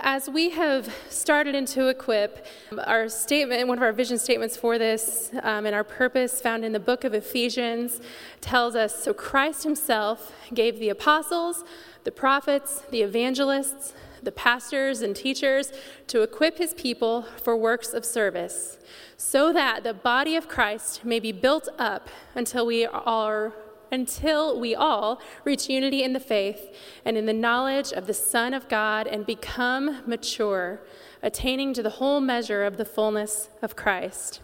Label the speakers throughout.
Speaker 1: as we have started into Equip, our statement, one of our vision statements for this, um, and our purpose found in the book of Ephesians tells us so Christ himself gave the apostles, the prophets, the evangelists, the pastors, and teachers to equip his people for works of service, so that the body of Christ may be built up until we are until we all reach unity in the faith and in the knowledge of the Son of God and become mature, attaining to the whole measure of the fullness of Christ.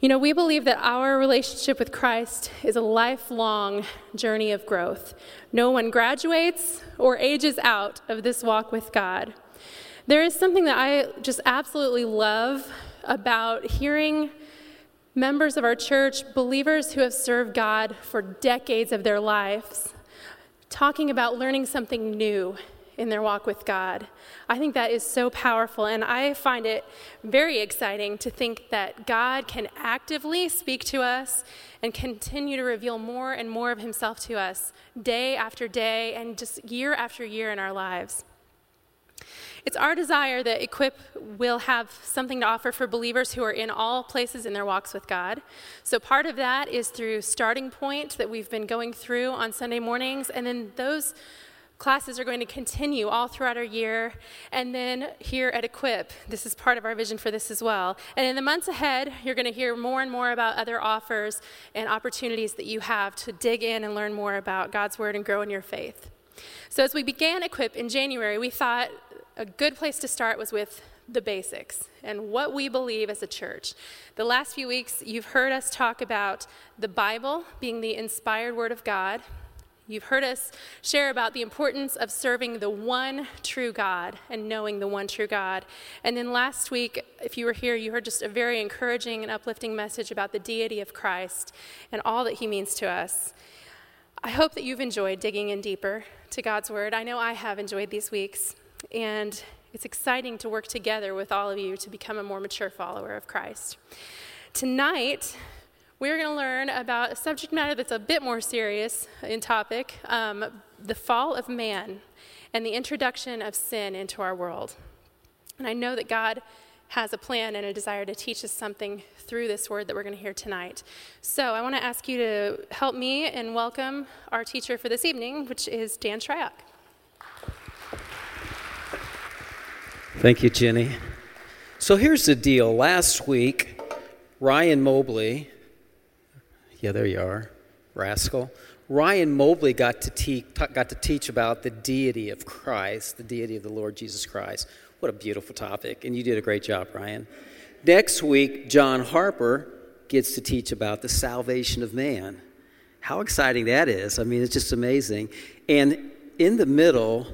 Speaker 1: You know, we believe that our relationship with Christ is a lifelong journey of growth. No one graduates or ages out of this walk with God. There is something that I just absolutely love about hearing members of our church, believers who have served God for decades of their lives, talking about learning something new in their walk with God. I think that is so powerful, and I find it very exciting to think that God can actively speak to us and continue to reveal more and more of Himself to us day after day and just year after year in our lives. It's our desire that Equip will have something to offer for believers who are in all places in their walks with God. So, part of that is through Starting Point that we've been going through on Sunday mornings, and then those classes are going to continue all throughout our year. And then here at Equip, this is part of our vision for this as well. And in the months ahead, you're going to hear more and more about other offers and opportunities that you have to dig in and learn more about God's Word and grow in your faith. So, as we began Equip in January, we thought a good place to start was with the basics and what we believe as a church. The last few weeks, you've heard us talk about the Bible being the inspired Word of God. You've heard us share about the importance of serving the one true God and knowing the one true God. And then last week, if you were here, you heard just a very encouraging and uplifting message about the deity of Christ and all that he means to us. I hope that you've enjoyed digging in deeper to God's Word. I know I have enjoyed these weeks. And it's exciting to work together with all of you to become a more mature follower of Christ. Tonight, we're going to learn about a subject matter that's a bit more serious in topic um, the fall of man and the introduction of sin into our world. And I know that God has a plan and a desire to teach us something through this word that we're going to hear tonight. So I want to ask you to help me and welcome our teacher for this evening, which is Dan Shryock.
Speaker 2: Thank you, Jenny. So here's the deal. Last week, Ryan Mobley, yeah, there you are, rascal. Ryan Mobley got to, te- got to teach about the deity of Christ, the deity of the Lord Jesus Christ. What a beautiful topic, and you did a great job, Ryan. Next week, John Harper gets to teach about the salvation of man. How exciting that is! I mean, it's just amazing. And in the middle,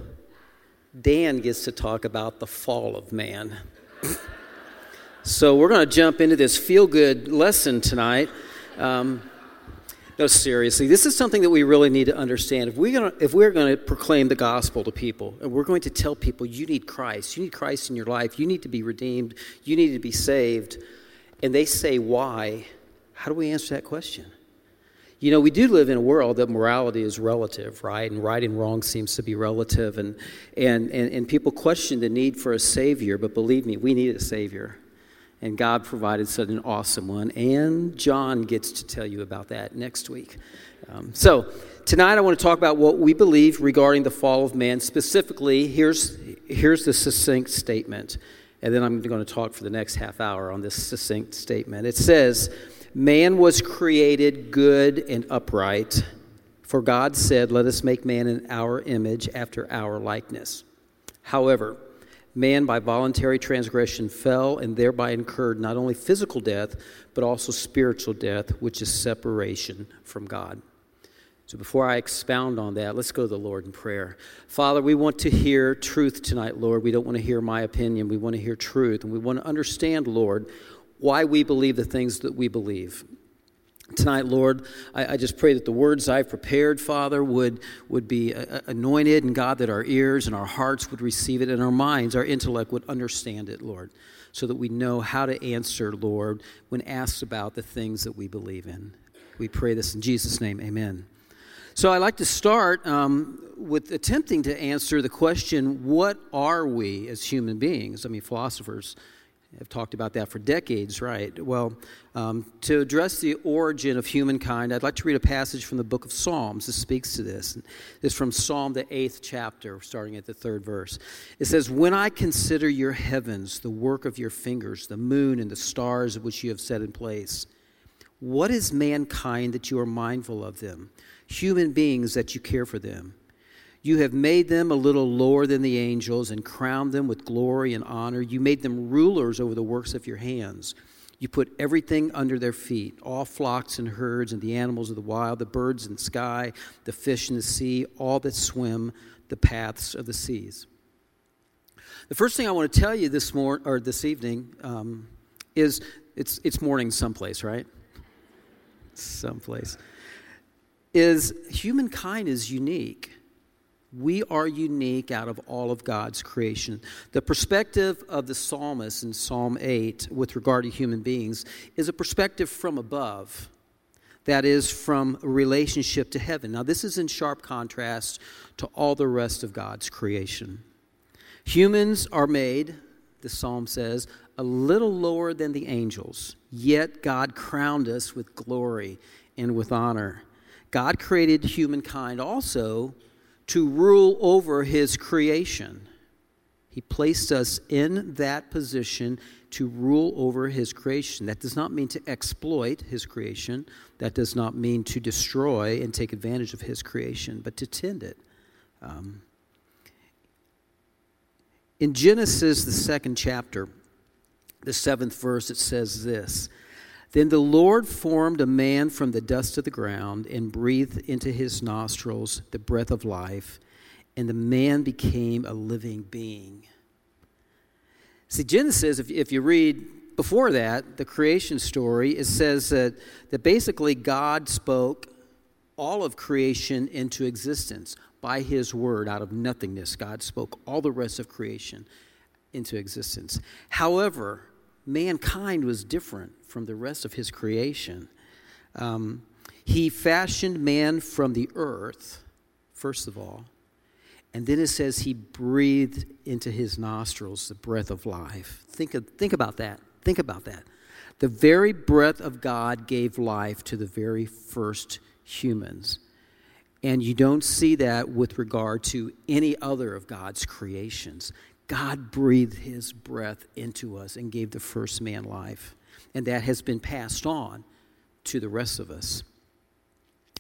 Speaker 2: Dan gets to talk about the fall of man. so we're going to jump into this feel good lesson tonight. Um, no, seriously, this is something that we really need to understand. If we're, gonna, if we're going to proclaim the gospel to people, and we're going to tell people you need Christ, you need Christ in your life, you need to be redeemed, you need to be saved, and they say why, how do we answer that question? You know, we do live in a world that morality is relative, right? And right and wrong seems to be relative. And, and, and, and people question the need for a Savior, but believe me, we need a Savior. And God provided such an awesome one. And John gets to tell you about that next week. Um, so, tonight I want to talk about what we believe regarding the fall of man. Specifically, here's, here's the succinct statement. And then I'm going to talk for the next half hour on this succinct statement. It says, Man was created good and upright, for God said, Let us make man in our image after our likeness. However, man by voluntary transgression fell and thereby incurred not only physical death, but also spiritual death, which is separation from God. So before I expound on that, let's go to the Lord in prayer. Father, we want to hear truth tonight, Lord. We don't want to hear my opinion. We want to hear truth. And we want to understand, Lord, why we believe the things that we believe. Tonight, Lord, I, I, just pray that the words I've prepared, Father, would, would be uh, uh, anointed, and God, that our ears and our hearts would receive it, and our minds, our intellect would understand it, Lord, so that we know how to answer, Lord, when asked about the things that we believe in. We pray this in Jesus' name, amen. So I like to start um, with attempting to answer the question what are we as human beings? I mean, philosophers have talked about that for decades, right? Well, um, to address the origin of humankind, I'd like to read a passage from the book of Psalms. This speaks to this. It's from Psalm, the eighth chapter, starting at the third verse. It says, When I consider your heavens, the work of your fingers, the moon and the stars which you have set in place, what is mankind that you are mindful of them? Human beings that you care for them. You have made them a little lower than the angels and crowned them with glory and honor. You made them rulers over the works of your hands. You put everything under their feet all flocks and herds, and the animals of the wild, the birds in the sky, the fish in the sea, all that swim the paths of the seas. The first thing I want to tell you this, mor- or this evening um, is it's, it's morning someplace, right? Someplace. Is humankind is unique. We are unique out of all of God's creation. The perspective of the psalmist in Psalm 8 with regard to human beings is a perspective from above, that is, from a relationship to heaven. Now, this is in sharp contrast to all the rest of God's creation. Humans are made, the psalm says, a little lower than the angels, yet God crowned us with glory and with honor. God created humankind also to rule over his creation. He placed us in that position to rule over his creation. That does not mean to exploit his creation. That does not mean to destroy and take advantage of his creation, but to tend it. Um, in Genesis, the second chapter, the seventh verse, it says this then the Lord formed a man from the dust of the ground and breathed into his nostrils the breath of life, and the man became a living being. See, Genesis, if, if you read before that, the creation story, it says that, that basically God spoke all of creation into existence by his word out of nothingness. God spoke all the rest of creation into existence. However, mankind was different from the rest of his creation. Um, he fashioned man from the earth, first of all, and then it says he breathed into his nostrils the breath of life. Think, of, think about that. Think about that. The very breath of God gave life to the very first humans. And you don't see that with regard to any other of God's creations. God breathed his breath into us and gave the first man life. And that has been passed on to the rest of us.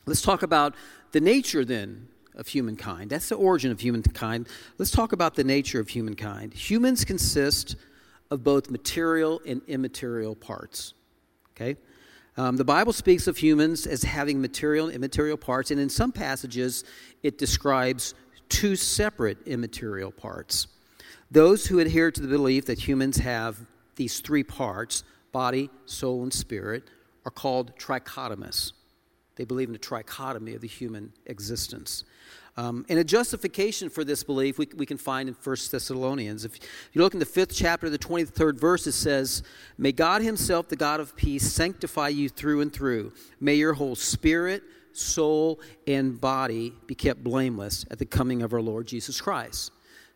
Speaker 2: Let's talk about the nature then of humankind. That's the origin of humankind. Let's talk about the nature of humankind. Humans consist of both material and immaterial parts. Okay? Um, the Bible speaks of humans as having material and immaterial parts, and in some passages, it describes two separate immaterial parts. Those who adhere to the belief that humans have these three parts body, soul, and spirit are called trichotomous. They believe in a trichotomy of the human existence. Um, and a justification for this belief we, we can find in 1 Thessalonians. If you look in the fifth chapter, the 23rd verse, it says, May God Himself, the God of peace, sanctify you through and through. May your whole spirit, soul, and body be kept blameless at the coming of our Lord Jesus Christ.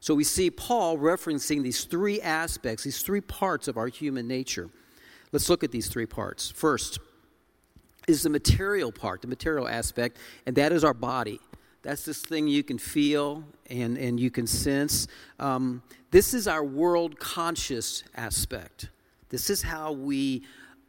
Speaker 2: So we see Paul referencing these three aspects, these three parts of our human nature. Let's look at these three parts. First is the material part, the material aspect, and that is our body. That's this thing you can feel and, and you can sense. Um, this is our world conscious aspect. This is how we,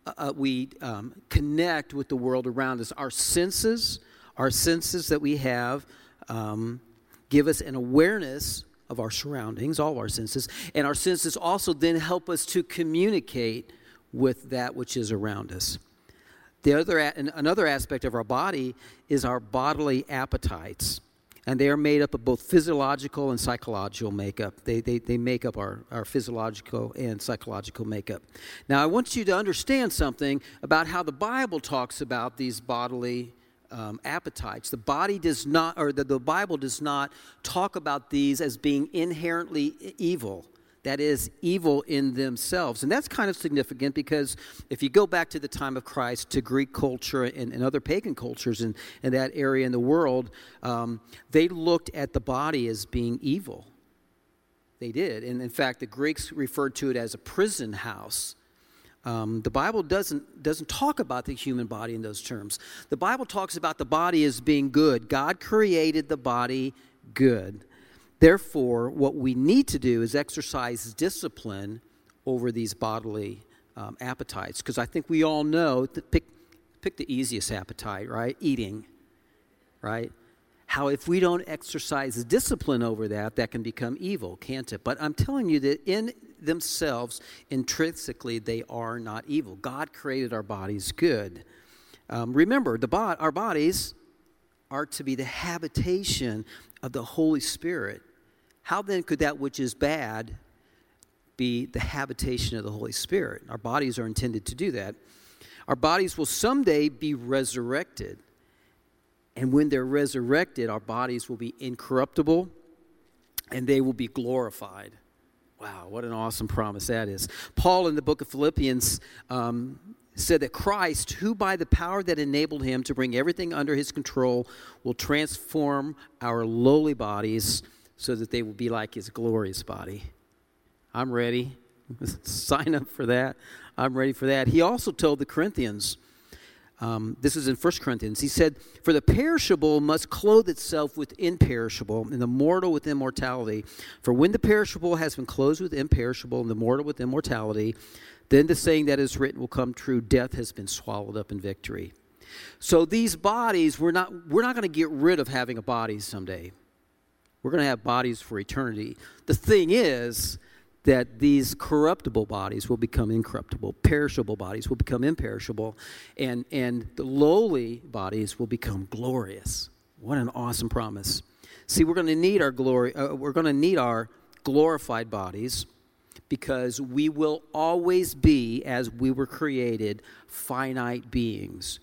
Speaker 2: uh, uh we um, connect with the world around us. Our senses, our senses that we have, um, give us an awareness of our surroundings, all our senses, and our senses also then help us to communicate with that which is around us. The other, another aspect of our body is our bodily appetites. And they are made up of both physiological and psychological makeup. They, they, they make up our, our physiological and psychological makeup. Now, I want you to understand something about how the Bible talks about these bodily um, appetites. The body does not, or the, the Bible does not talk about these as being inherently evil. that is evil in themselves. And that's kind of significant because if you go back to the time of Christ, to Greek culture and, and other pagan cultures in, in that area in the world, um, they looked at the body as being evil. They did. And in fact, the Greeks referred to it as a prison house. Um, the Bible doesn't, doesn't talk about the human body in those terms. The Bible talks about the body as being good. God created the body good. Therefore, what we need to do is exercise discipline over these bodily um, appetites. Because I think we all know that pick, pick the easiest appetite, right? Eating, right? How if we don't exercise discipline over that, that can become evil, can't it? But I'm telling you that in themselves, intrinsically, they are not evil. God created our bodies good. Um, remember, the bo- our bodies are to be the habitation of the Holy Spirit. How then could that which is bad be the habitation of the Holy Spirit? Our bodies are intended to do that. Our bodies will someday be resurrected. And when they're resurrected, our bodies will be incorruptible and they will be glorified. Wow, what an awesome promise that is. Paul in the book of Philippians um, said that Christ, who by the power that enabled him to bring everything under his control, will transform our lowly bodies so that they will be like his glorious body. I'm ready. Sign up for that. I'm ready for that. He also told the Corinthians, um, this is in 1 Corinthians, he said, For the perishable must clothe itself with imperishable, and the mortal with immortality. For when the perishable has been clothed with imperishable, and the mortal with immortality, then the saying that is written will come true death has been swallowed up in victory. So these bodies, we're not, we're not going to get rid of having a body someday. We're going to have bodies for eternity. The thing is that these corruptible bodies will become incorruptible, perishable bodies will become imperishable, and, and the lowly bodies will become glorious. What an awesome promise. See, we're going to need our glory, uh, we're going to need our glorified bodies because we will always be, as we were created, finite beings.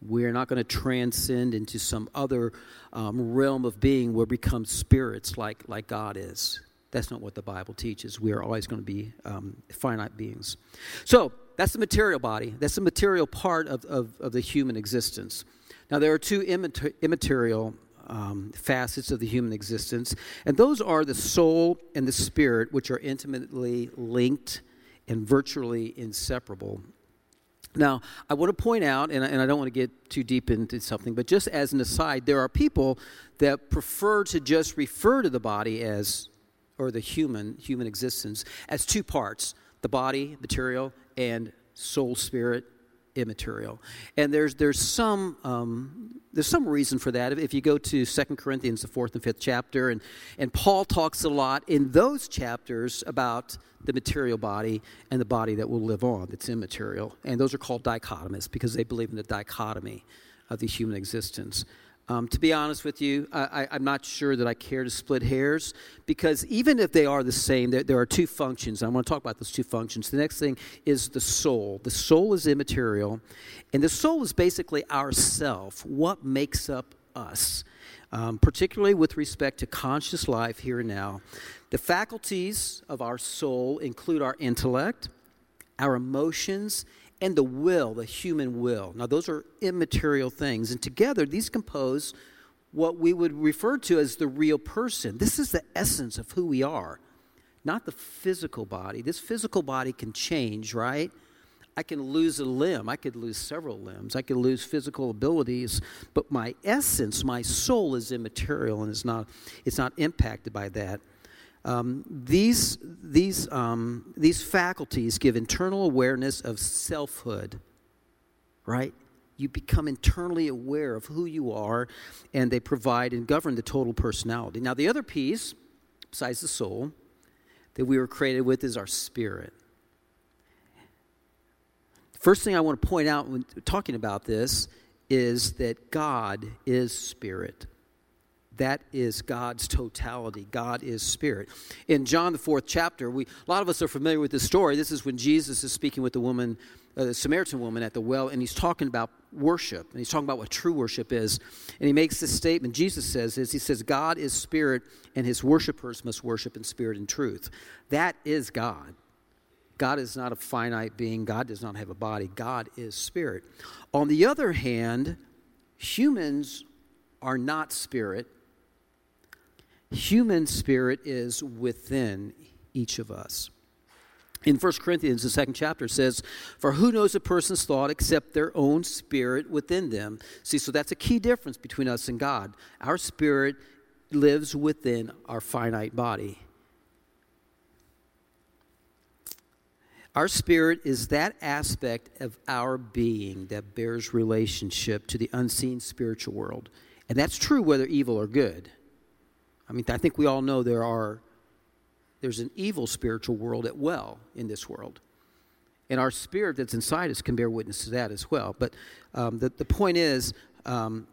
Speaker 2: We're not going to transcend into some other um, realm of being where we become spirits like, like God is. That's not what the Bible teaches. We are always going to be um, finite beings. So, that's the material body. That's the material part of, of, of the human existence. Now, there are two immaterial um, facets of the human existence, and those are the soul and the spirit, which are intimately linked and virtually inseparable. Now, I want to point out, and I, and I don't want to get too deep into something, but just as an aside, there are people that prefer to just refer to the body as, or the human, human existence, as two parts the body, material, and soul, spirit, immaterial. And there's, there's, some, um, there's some reason for that. If you go to Second Corinthians, the fourth and fifth chapter, and, and Paul talks a lot in those chapters about the material body and the body that will live on, that's immaterial. And those are called dichotomous because they believe in the dichotomy of the human existence. Um, to be honest with you, I, am not sure that I care to split hairs because even if they are the same, there, there are two functions. I want to talk about those two functions. The next thing is the soul. The soul is immaterial, and the soul is basically our self, what makes up us, um, particularly with respect to conscious life here and now. The faculties of our soul include our intellect, our emotions, and the will, the human will. Now, those are immaterial things, and together these compose what we would refer to as the real person. This is the essence of who we are, not the physical body. This physical body can change, right? I can lose a limb. I could lose several limbs. I could lose physical abilities, but my essence, my soul is immaterial and it's not, it's not impacted by that. Um, these, these, um, these faculties give internal awareness of selfhood, right? You become internally aware of who you are, and they provide and govern the total personality. Now, the other piece, besides the soul, that we were created with is our spirit. First thing I want to point out when talking about this is that God is spirit. That is God's totality. God is spirit. In John, the fourth chapter, we, a lot of us are familiar with this story. This is when Jesus is speaking with the woman, uh, the Samaritan woman at the well, and he's talking about worship. And he's talking about what true worship is. And he makes this statement, Jesus says, is he says, God is spirit, and his worshipers must worship in spirit and truth. That is God. God is not a finite being. God does not have a body. God is spirit. On the other hand, humans are not spirit human spirit is within each of us. In 1 Corinthians, the second chapter says, For who knows a person's thought except their own spirit within them? See, so that's a key difference between us and God. Our spirit lives within our finite body. Our spirit is that aspect of our being that bears relationship to the unseen spiritual world. And that's true whether evil or good. I mean, I think we all know there are there's an evil spiritual world at well in this world. And our spirit that's inside us can bear witness to that as well. But um, the, the point is, um,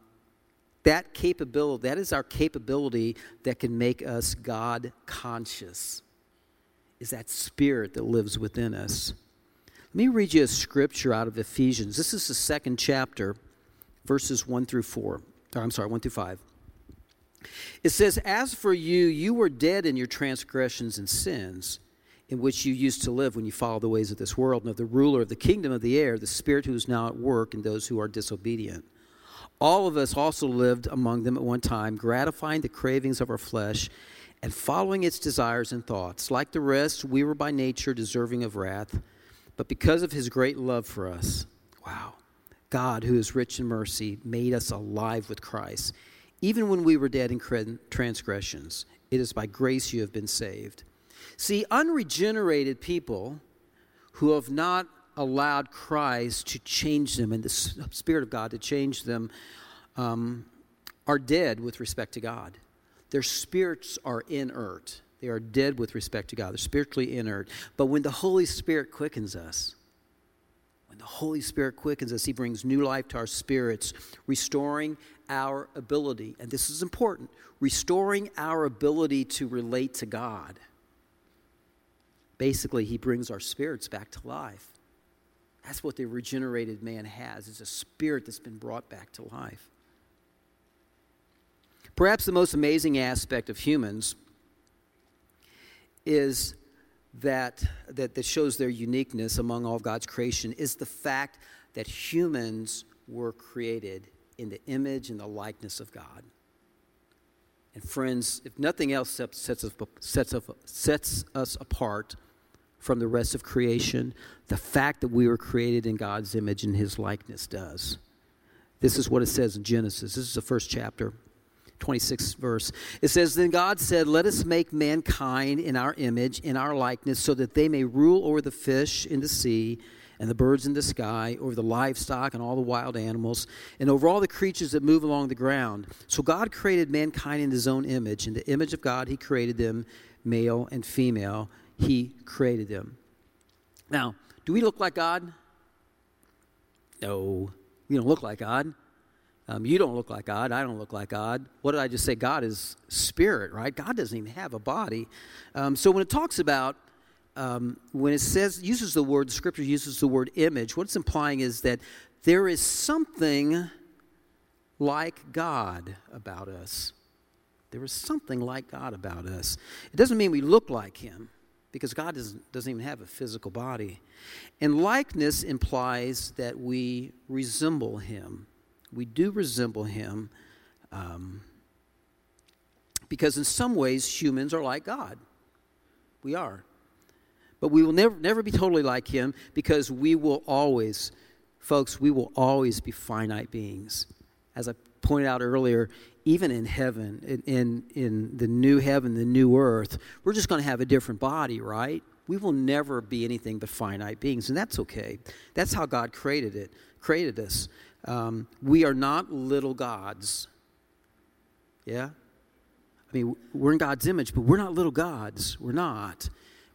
Speaker 2: that capability, that is our capability that can make us God conscious, is that spirit that lives within us. Let me read you a scripture out of Ephesians. This is the second chapter, verses 1 through 4. Or, I'm sorry, 1 through 5. It says, As for you, you were dead in your transgressions and sins, in which you used to live when you followed the ways of this world, and of the ruler of the kingdom of the air, the spirit who is now at work in those who are disobedient. All of us also lived among them at one time, gratifying the cravings of our flesh and following its desires and thoughts. Like the rest, we were by nature deserving of wrath, but because of his great love for us, wow, God, who is rich in mercy, made us alive with Christ even when we were dead in transgressions. It is by grace you have been saved. See, unregenerated people who have not allowed Christ to change them and the Spirit of God to change them um, are dead with respect to God. Their spirits are inert. They are dead with respect to God. They're spiritually inert. But when the Holy Spirit quickens us, the Holy Spirit quickens us, He brings new life to our spirits, restoring our ability, and this is important, restoring our ability to relate to God. Basically, he brings our spirits back to life. That's what the regenerated man has, is a spirit that's been brought back to life. Perhaps the most amazing aspect of humans is that, that, that shows their uniqueness among all God's creation is the fact that humans were created in the image and the likeness of God. And friends, if nothing else sets us, sets, us, sets us apart from the rest of creation, the fact that we were created in God's image and his likeness does. This is what it says in Genesis. This is the first chapter, 26th verse. It says, Then God said, Let us make mankind in our image, in our likeness, so that they may rule over the fish in the sea and the birds in the sky, over the livestock and all the wild animals, and over all the creatures that move along the ground. So God created mankind in his own image. In the image of God, he created them, male and female. He created them. Now, do we look like God? No, we don't look like God. Um, you don't look like God. I don't look like God. What did I just say? God is spirit, right? God doesn't even have a body. Um, so when it talks about um, when it says uses the word scripture uses the word image what it's implying is that there is something like god about us there is something like god about us it doesn't mean we look like him because god doesn't, doesn't even have a physical body and likeness implies that we resemble him we do resemble him um, because in some ways humans are like god we are but we will never, never be totally like him because we will always, folks, we will always be finite beings. As I pointed out earlier, even in heaven, in, in, in the new heaven, the new earth, we're just going to have a different body, right? We will never be anything but finite beings, and that's okay. That's how God created it, created us. Um, we are not little gods. Yeah? I mean, we're in God's image, but we're not little gods. We're not.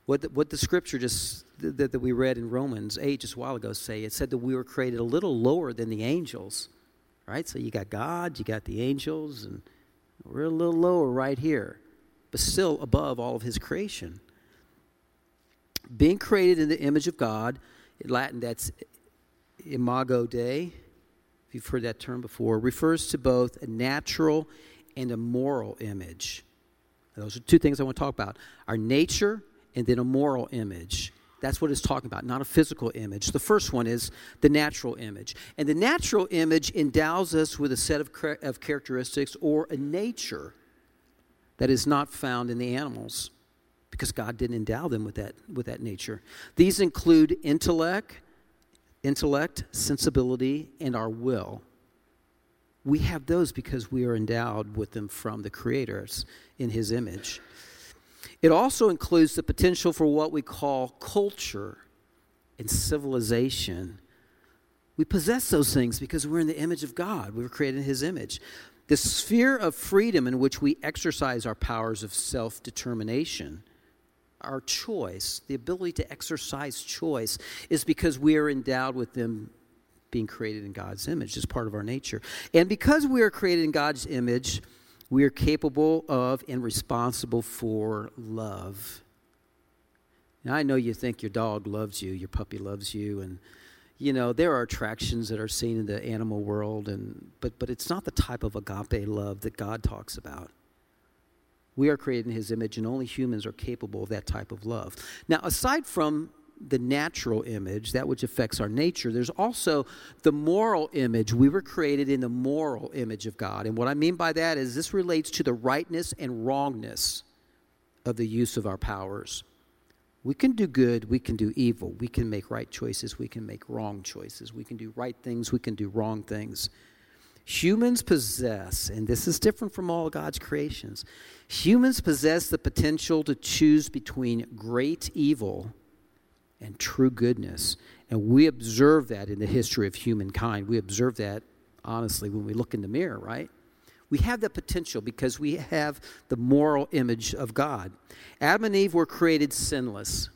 Speaker 2: What the, what the scripture just that, that we read in Romans 8 just a while ago say, it said that we were created a little lower than the angels, right? So you got God, you got the angels, and We're a little lower right here, but still above all of his creation. Being created in the image of God, in Latin that's imago Dei, if you've heard that term before, refers to both a natural and a moral image. Those are two things I want to talk about our nature and then a moral image. That's what it's talking about, not a physical image. The first one is the natural image. And the natural image endows us with a set of, of characteristics or a nature that is not found in the animals because God didn't endow them with that, with that nature. These include intellect, intellect, sensibility, and our will. We have those because we are endowed with them from the creators in his image. It also includes the potential for what we call culture and civilization. We possess those things because we're in the image of God. We were created in His image. The sphere of freedom in which we exercise our powers of self determination, our choice, the ability to exercise choice, is because we are endowed with them being created in God's image as part of our nature. And because we are created in God's image, we are capable of and responsible for love. Now, I know you think your dog loves you, your puppy loves you, and you know there are attractions that are seen in the animal world, and but but it's not the type of agape love that God talks about. We are created in His image, and only humans are capable of that type of love. Now, aside from the natural image, that which affects our nature, there's also the moral image. We were created in the moral image of God. And what I mean by that is this relates to the rightness and wrongness of the use of our powers. We can do good, we can do evil, we can make right choices, we can make wrong choices, we can do right things, we can do wrong things. Humans possess, and this is different from all God's creations, humans possess the potential to choose between great evil and true goodness. And we observe that in the history of humankind. We observe that, honestly, when we look in the mirror, right? We have that potential because we have the moral image of God. Adam and Eve were created sinless.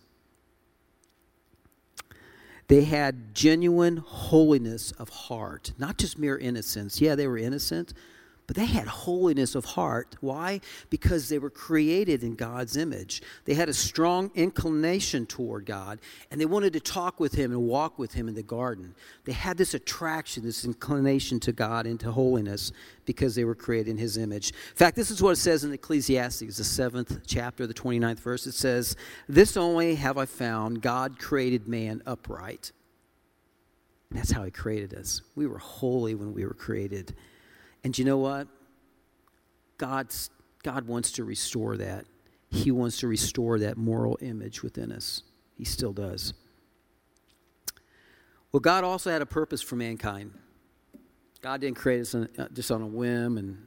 Speaker 2: They had genuine holiness of heart, not just mere innocence. Yeah, they were innocent, but they had holiness of heart. Why? Because they were created in God's image. They had a strong inclination toward God, and they wanted to talk with Him and walk with Him in the garden. They had this attraction, this inclination to God and to holiness because they were created in His image. In fact, this is what it says in Ecclesiastes, the seventh chapter, the 29th verse. It says, This only have I found God created man upright. That's how He created us. We were holy when we were created. And you know what? God's, God wants to restore that. He wants to restore that moral image within us. He still does. Well, God also had a purpose for mankind. God didn't create us on, uh, just on a whim and,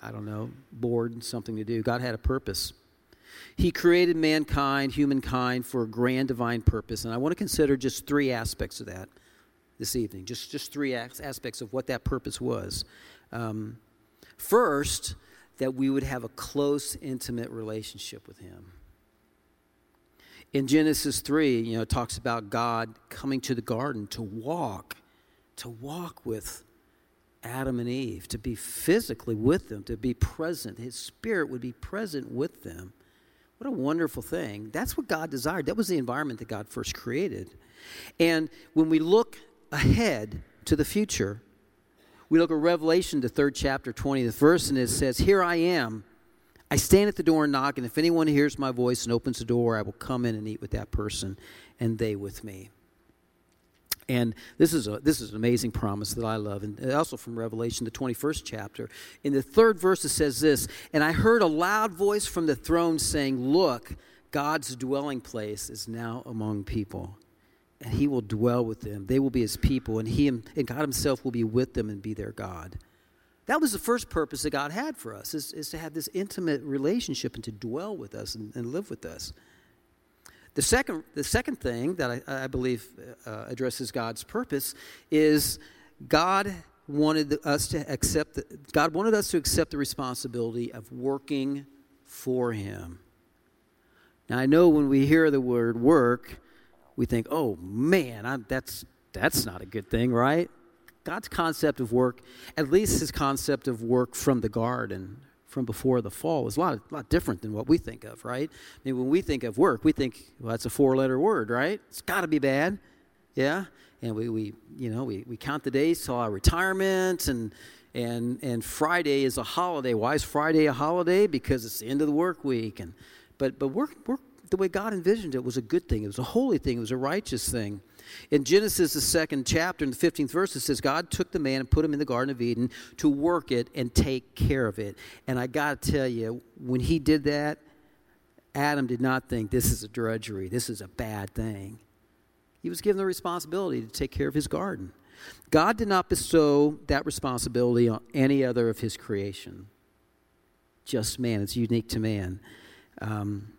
Speaker 2: I don't know, bored, something to do. God had a purpose. He created mankind, humankind, for a grand divine purpose. And I want to consider just three aspects of that this evening, just, just three aspects of what that purpose was. Um, first, that we would have a close, intimate relationship with Him. In Genesis 3, you know, it talks about God coming to the garden to walk, to walk with Adam and Eve, to be physically with them, to be present. His spirit would be present with them. What a wonderful thing. That's what God desired. That was the environment that God first created. And when we look ahead to the future, we look at Revelation, the third chapter, 20th verse, and it says, Here I am. I stand at the door and knock, and if anyone hears my voice and opens the door, I will come in and eat with that person, and they with me. And this is a this is an amazing promise that I love, and also from Revelation, the 21st chapter. In the third verse, it says this: And I heard a loud voice from the throne saying, Look, God's dwelling place is now among people and he will dwell with them. They will be his people, and he and God himself will be with them and be their God. That was the first purpose that God had for us, is, is to have this intimate relationship and to dwell with us and, and live with us. The second, the second thing that I, I believe uh, addresses God's purpose is God wanted us to accept, the, God wanted us to accept the responsibility of working for him. Now, I know when we hear the word work, we think, oh man, I'm, that's, that's not a good thing, right? God's concept of work, at least his concept of work from the garden, from before the fall is a lot, a lot different than what we think of, right? I mean, when we think of work, we think, well, that's a four letter word, right? It's got to be bad. Yeah? And we, we you know, we, we count the days till our retirement, and, and, and Friday is a holiday. Why is Friday a holiday? Because it's the end of the work week. And, but but work, work, the way God envisioned it was a good thing, it was a holy thing, it was a righteous thing. In Genesis, the second chapter, in the 15th verse, it says, God took the man and put him in the Garden of Eden to work it and take care of it. And I got to tell you, when he did that, Adam did not think this is a drudgery, this is a bad thing. He was given the responsibility to take care of his garden. God did not bestow that responsibility on any other of his creation. Just man. It's unique to man. Um,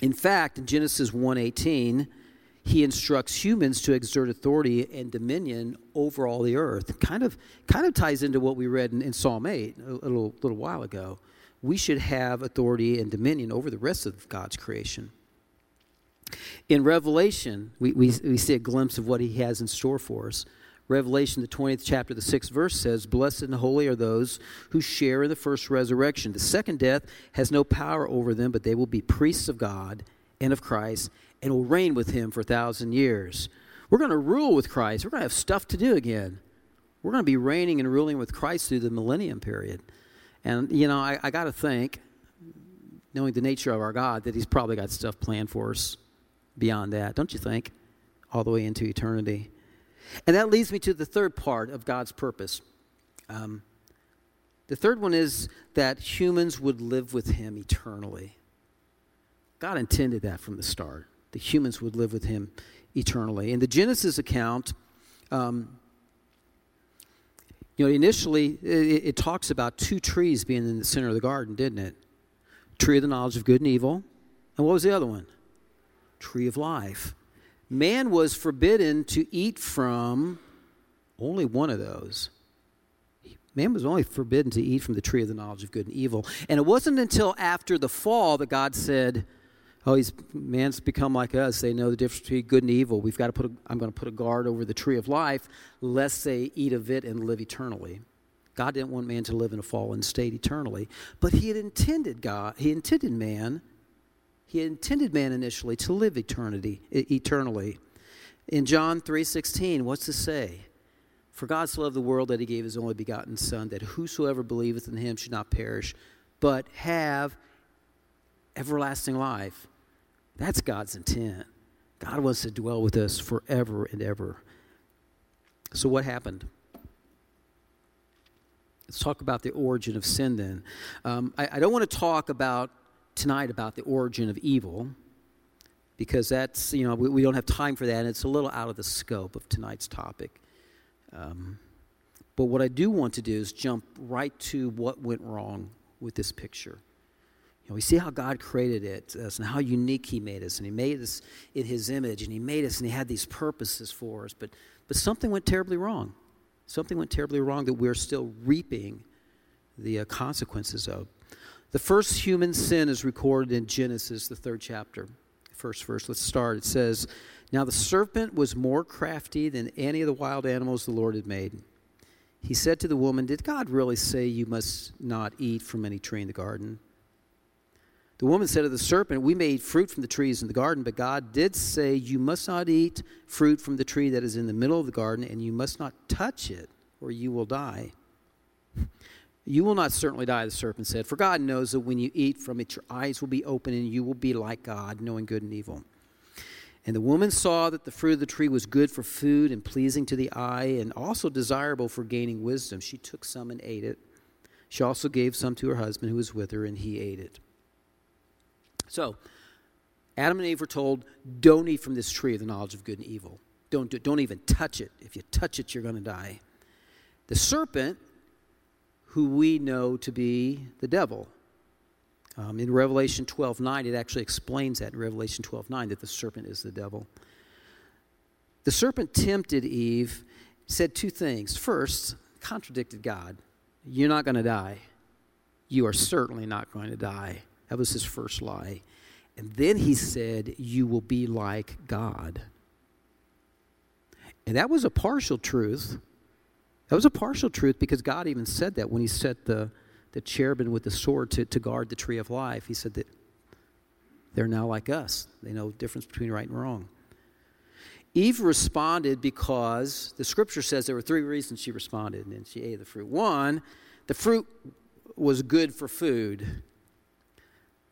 Speaker 2: in fact, in Genesis 1:18, he instructs humans to exert authority and dominion over all the earth. Kind of, kind of ties into what we read in, in Psalm 8 a, little, little while ago. We should have authority and dominion over the rest of God's creation. In Revelation, we, we, we see a glimpse of what he has in store for us. Revelation, the 20th chapter, the 6th verse says, Blessed and holy are those who share in the first resurrection. The second death has no power over them, but they will be priests of God and of Christ and will reign with him for a thousand years. We're going to rule with Christ. We're going to have stuff to do again. We're going to be reigning and ruling with Christ through the millennium period. And, you know, I, I got to think, knowing the nature of our God, that He's probably got stuff planned for us beyond that, don't you think? All the way into eternity. And that leads me to the third part of God's purpose. Um, the third one is that humans would live with Him eternally. God intended that from the start the humans would live with him eternally. In the Genesis account, um, you know, initially it, it, talks about two trees being in the center of the garden, didn't it? Tree of the knowledge of good and evil. And what was the other one? Tree of life. Man was forbidden to eat from only one of those. Man was only forbidden to eat from the tree of the knowledge of good and evil. And it wasn't until after the fall that God said, oh, he's man's become like us. They know the difference between good and evil. We've got to put. A, I'm going to put a guard over the tree of life, lest they eat of it and live eternally. God didn't want man to live in a fallen state eternally, but He had intended God. He intended man. He intended man initially to live eternity eternally. In John three sixteen, what's to say? For God so loved the world that He gave His only begotten Son, that whosoever believeth in Him should not perish, but have everlasting life. That's God's intent. God wants to dwell with us forever and ever. So, what happened? Let's talk about the origin of sin then. Um, I, I don't want to talk about tonight about the origin of evil because that's, you know, we, we, don't have time for that and it's a little out of the scope of tonight's topic. Um, but what I do want to do is jump right to what went wrong with this picture. You know, we see how God created it us and how unique He made us, and He made us in His image, and He made us, and He had these purposes for us. But, but something went terribly wrong. Something went terribly wrong that we're still reaping the uh, consequences of. The first human sin is recorded in Genesis, the third chapter. First verse, let's start. It says, Now the serpent was more crafty than any of the wild animals the Lord had made. He said to the woman, Did God really say you must not eat from any tree in the garden? The woman said to the serpent, We may eat fruit from the trees in the garden, but God did say, You must not eat fruit from the tree that is in the middle of the garden, and you must not touch it, or you will die. You will not certainly die, the serpent said, for God knows that when you eat from it, your eyes will be open, and you will be like God, knowing good and evil. And the woman saw that the fruit of the tree was good for food and pleasing to the eye, and also desirable for gaining wisdom. She took some and ate it. She also gave some to her husband who was with her, and he ate it. So, Adam and Eve were told, don't eat from this tree of the knowledge of good and evil. Don't, do, don't even touch it. If you touch it, you're going to die. The serpent, who we know to be the devil, um, in Revelation 12 9, it actually explains that in Revelation 12 9 that the serpent is the devil. The serpent tempted Eve, said two things. First, contradicted God. You're not going to die. You are certainly not going to die. That was his first lie. And then he said, You will be like God. And that was a partial truth. That was a partial truth because God even said that when he set the, the cherubim with the sword to, to guard the tree of life. He said that they're now like us. They know the difference between right and wrong. Eve responded because the scripture says there were three reasons she responded, and she ate the fruit. One, the fruit was good for food.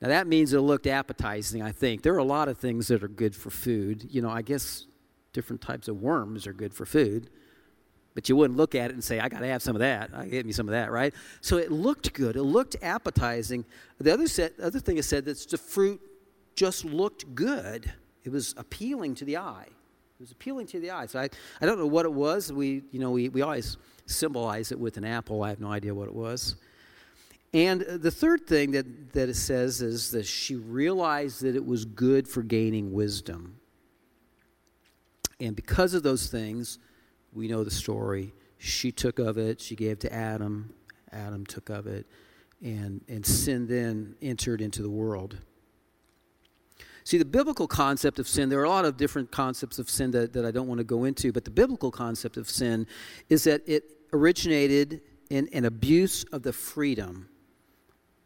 Speaker 2: Now that means it looked appetizing, I think. There are a lot of things that are good for food. You know, I guess different types of worms are good for food. But you wouldn't look at it and say, I got to have some of that. I get me some of that, right? So it looked good. It looked appetizing. The other, set, other thing is said that the fruit just looked good. It was appealing to the eye. It was appealing to the eye. So I, I don't know what it was. We, you know, we, we always symbolize it with an apple. I have no idea what it was. And uh, the third thing that, that it says is that she realized that it was good for gaining wisdom. And because of those things, we know the story. She took of it, she gave to Adam, Adam took of it, and, and sin then entered into the world. See, the biblical concept of sin, there are a lot of different concepts of sin that, that I don't want to go into, but the biblical concept of sin is that it originated in an abuse of the freedom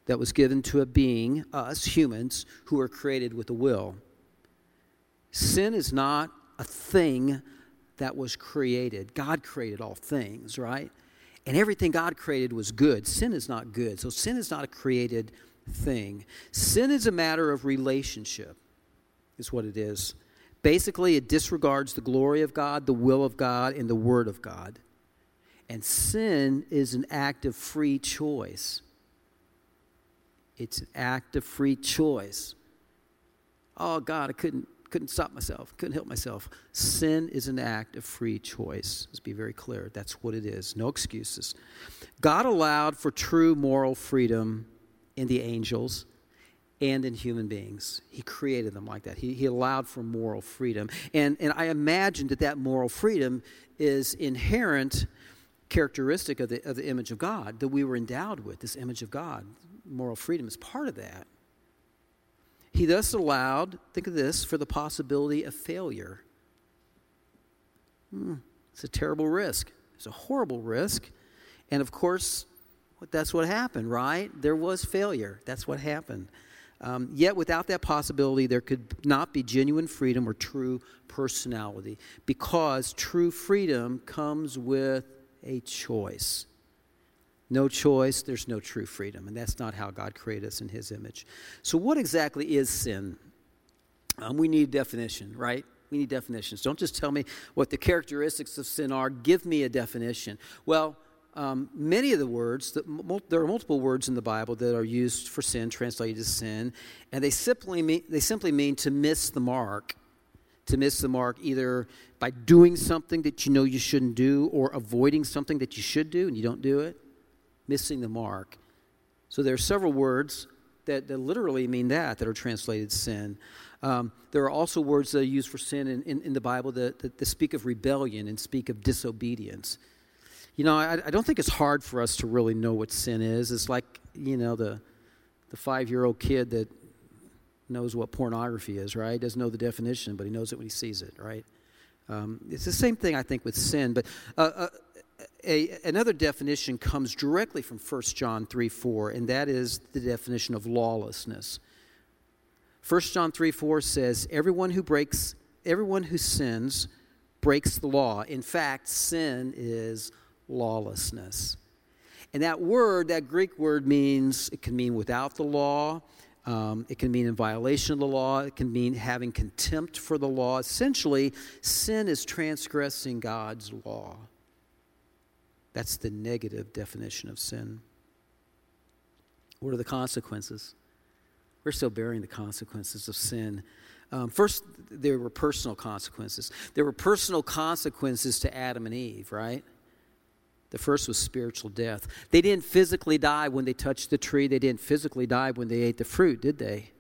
Speaker 2: that was given to a being, us humans, who are created with a will. Sin is not a thing that was created. God created all things, right? And everything God created was good. Sin is not good. So sin is not a created thing. Sin is a matter of relationship is what it is. Basically, it disregards the glory of God, the will of God, and the word of God. And sin is an act of free choice. It's an act of free choice. Oh, God, I couldn't, couldn't stop myself, couldn't help myself. Sin is an act of free choice. Let's be very clear. That's what it is. No excuses. God allowed for true moral freedom in the angels and in human beings. He created them like that. He, he allowed for moral freedom. And, and I imagine that that moral freedom is inherent characteristic of the, of the image of God, that we were endowed with, this image of God. Moral freedom is part of that. He thus allowed, think of this, for the possibility of failure. Hmm, it's a terrible risk. It's a horrible risk. And of course, that's what happened, right? There was failure. That's what happened. Um, yet, without that possibility, there could not be genuine freedom or true personality because true freedom comes with a choice. No choice, there's no true freedom. And that's not how God created us in His image. So, what exactly is sin? Um, we need a definition, right? We need definitions. Don't just tell me what the characteristics of sin are, give me a definition. Well, um, many of the words, there are multiple words in the Bible that are used for sin, translated as sin, and they simply mean, they simply mean to miss the mark. To miss the mark either by doing something that you know you shouldn't do or avoiding something that you should do and you don't do it. Missing the mark. So there are several words that, that literally mean that, that are translated sin. Um, there are also words that are used for sin in, in, in the Bible that, that, that speak of rebellion and speak of disobedience. You know, I, I don't think it's hard for us to really know what sin is. It's like, you know, the, the five year old kid that knows what pornography is, right? Doesn't know the definition, but he knows it when he sees it, right? Um, it's the same thing, I think, with sin. But uh, uh, a, another definition comes directly from 1 John 3 4, and that is the definition of lawlessness. 1 John 3 4 says, Everyone who breaks, everyone who sins breaks the law. In fact, sin is lawlessness. And that word, that Greek word, means it can mean without the law, um, it can mean in violation of the law, it can mean having contempt for the law. Essentially, sin is transgressing God's law. That's the negative definition of sin. What are the consequences? We're still bearing the consequences of sin. Um, first, there were personal consequences. There were personal consequences to Adam and Eve, right? The first was spiritual death. They didn't physically die when they touched the tree, they didn't physically die when they ate the fruit, did they?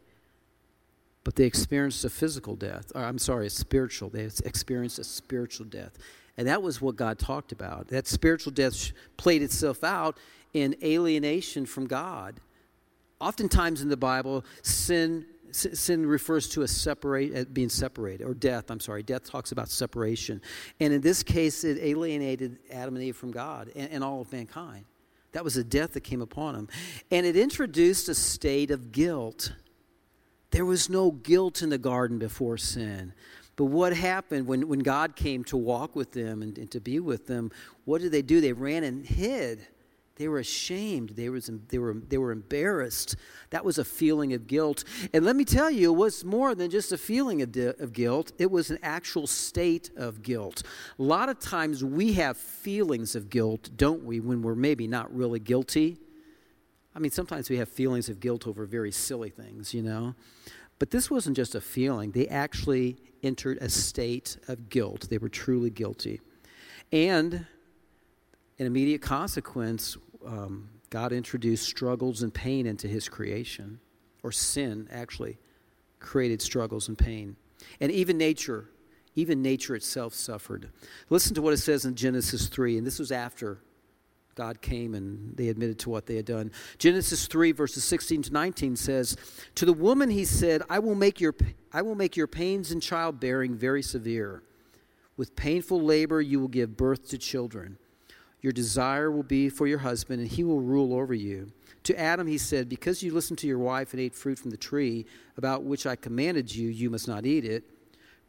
Speaker 2: But they experienced a physical death. Or, I'm sorry, a spiritual. They experienced a spiritual death. And that was what God talked about. That spiritual death played itself out in alienation from God. Oftentimes in the Bible, sin sin refers to a separate uh, being separated or death i'm sorry death talks about separation and in this case it alienated adam and eve from god and, and all of mankind That was the death that came upon them And it introduced a state of guilt. There was no guilt in the garden before sin. But what happened when, when God came to walk with them and, and to be with them? What did they do? They ran and hid. They were ashamed. They, was, they, were, they were embarrassed. That was a feeling of guilt. And let me tell you, it was more than just a feeling of, of guilt, it was an actual state of guilt. A lot of times we have feelings of guilt, don't we, when we're maybe not really guilty? I mean, sometimes we have feelings of guilt over very silly things, you know? But this wasn't just a feeling, they actually entered a state of guilt. They were truly guilty. And an immediate consequence um, God introduced struggles and pain into his creation, or sin actually created struggles and pain. And even nature, even nature itself suffered. Listen to what it says in Genesis 3, and this was after God came and they admitted to what they had done. Genesis 3, verses 16 to 19 says, To the woman he said, I will make your, I will make your pains in childbearing very severe. With painful labor you will give birth to children. Your desire will be for your husband, and he will rule over you. To Adam he said, Because you listened to your wife and ate fruit from the tree about which I commanded you, you must not eat it.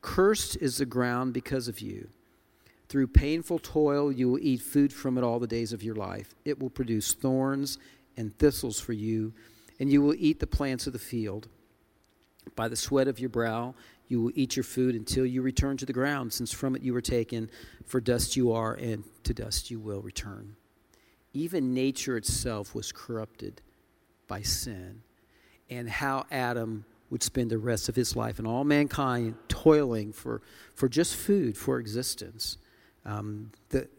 Speaker 2: Cursed is the ground because of you. Through painful toil, you will eat food from it all the days of your life. It will produce thorns and thistles for you, and you will eat the plants of the field. By the sweat of your brow, you will eat your food until you return to the ground, since from it you were taken, for dust you are, and to dust you will return. Even nature itself was corrupted by sin, and how Adam would spend the rest of his life and all mankind toiling for, for just food, for existence. Um, the,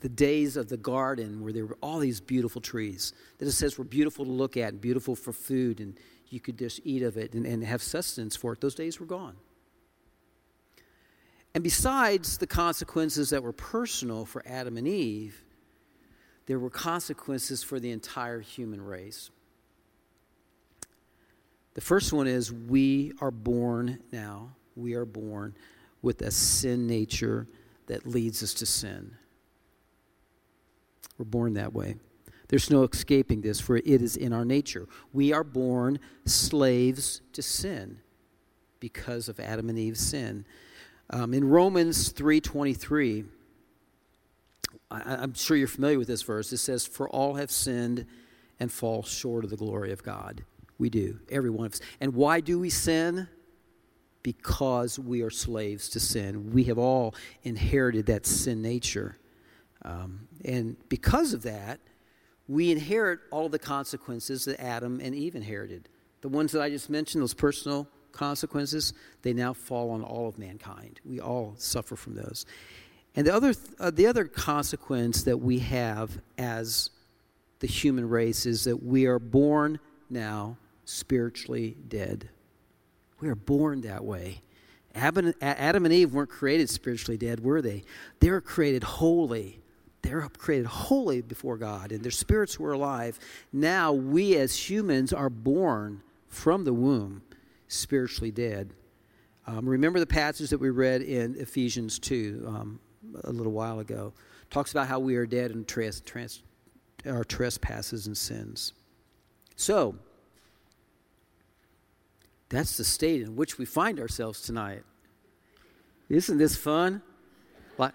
Speaker 2: the days of the garden where there were all these beautiful trees that it says were beautiful to look at and beautiful for food, and you could just eat of it and, and have sustenance for it, those days were gone. And besides the consequences that were personal for Adam and Eve, there were consequences for the entire human race. The first one is we are born now, we are born with a sin nature that leads us to sin. We're born that way. There's no escaping this, for it is in our nature. We are born slaves to sin because of Adam and Eve's sin. Um, in Romans 3.23, I, I'm sure you're familiar with this verse. It says, For all have sinned and fall short of the glory of God. We do, every one of us. And why do we sin? Because we are slaves to sin. We have all inherited that sin nature. Um, and because of that, we inherit all the consequences that Adam and Eve inherited. The ones that I just mentioned, those personal consequences, they now fall on all of mankind. We all suffer from those. And the other, uh, the other consequence that we have as the human race is that we are born now spiritually dead. We are born that way. Adam and Eve weren't created spiritually dead, were they? They were created holy. They were created holy before God, and their spirits were alive. Now we as humans are born from the womb spiritually dead. Um, remember the passage that we read in Ephesians 2 um, a little while ago. Talks about how we are dead in trans, our trespasses and sins. So, that's the state in which we find ourselves tonight. Isn't this fun? Like,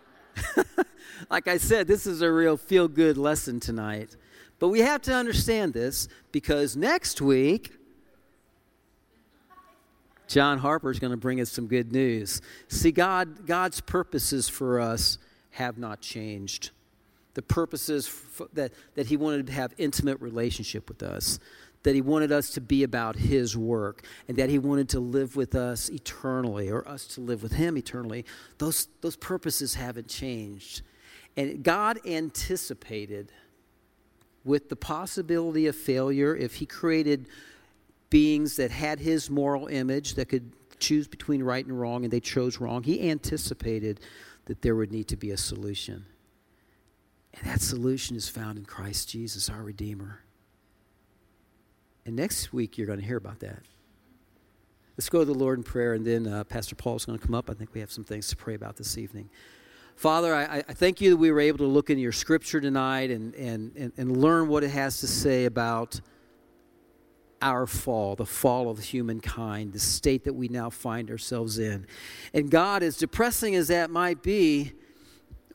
Speaker 2: I said, this is a real feel good lesson tonight. But we have to understand this because next week John Harper is going to bring us some good news. See, God, God's purposes for us have not changed. The purposes that, that He wanted to have intimate relationship with us, that He wanted us to be about His work, and that He wanted to live with us eternally, or us to live with Him eternally, those, those purposes haven't changed. And God anticipated with the possibility of failure if He created beings that had his moral image that could choose between right and wrong, and they chose wrong. He anticipated that there would need to be a solution. And that solution is found in Christ Jesus, our Redeemer. And next week, you're going to hear about that. Let's go to the Lord in prayer, and then uh, Pastor Paul is going to come up. I think we have some things to pray about this evening. Father, I, I, thank you that we were able to look into your scripture tonight and, and, and, and learn what it has to say about our fall, the fall of humankind, the state that we now find ourselves in. And God, as depressing as that might be,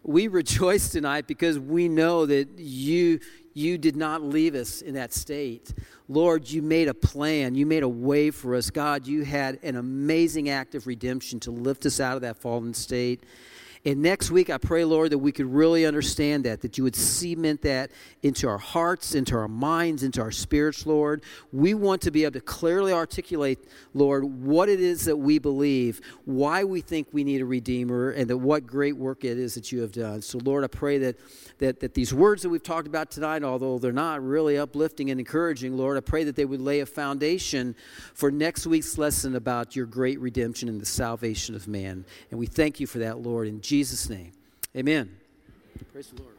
Speaker 2: we rejoice tonight because we know that you you did not leave us in that state. Lord, you made a plan. You made a way for us. God, you had an amazing act of redemption to lift us out of that fallen state. And next week, I pray, Lord, that we could really understand that, that you would cement that into our hearts, into our minds, into our spirits, Lord. We want to be able to clearly articulate, Lord, what it is that we believe, why we think we need a Redeemer, and that what great work it is that you have done. So, Lord, I pray that, that, that these words that we've talked about tonight, although they're not really uplifting and encouraging, Lord, I pray that they would lay a foundation for next week's lesson about your great redemption and the salvation of man. And we thank you for that, Lord. In Jesus' name, amen. Praise the Lord.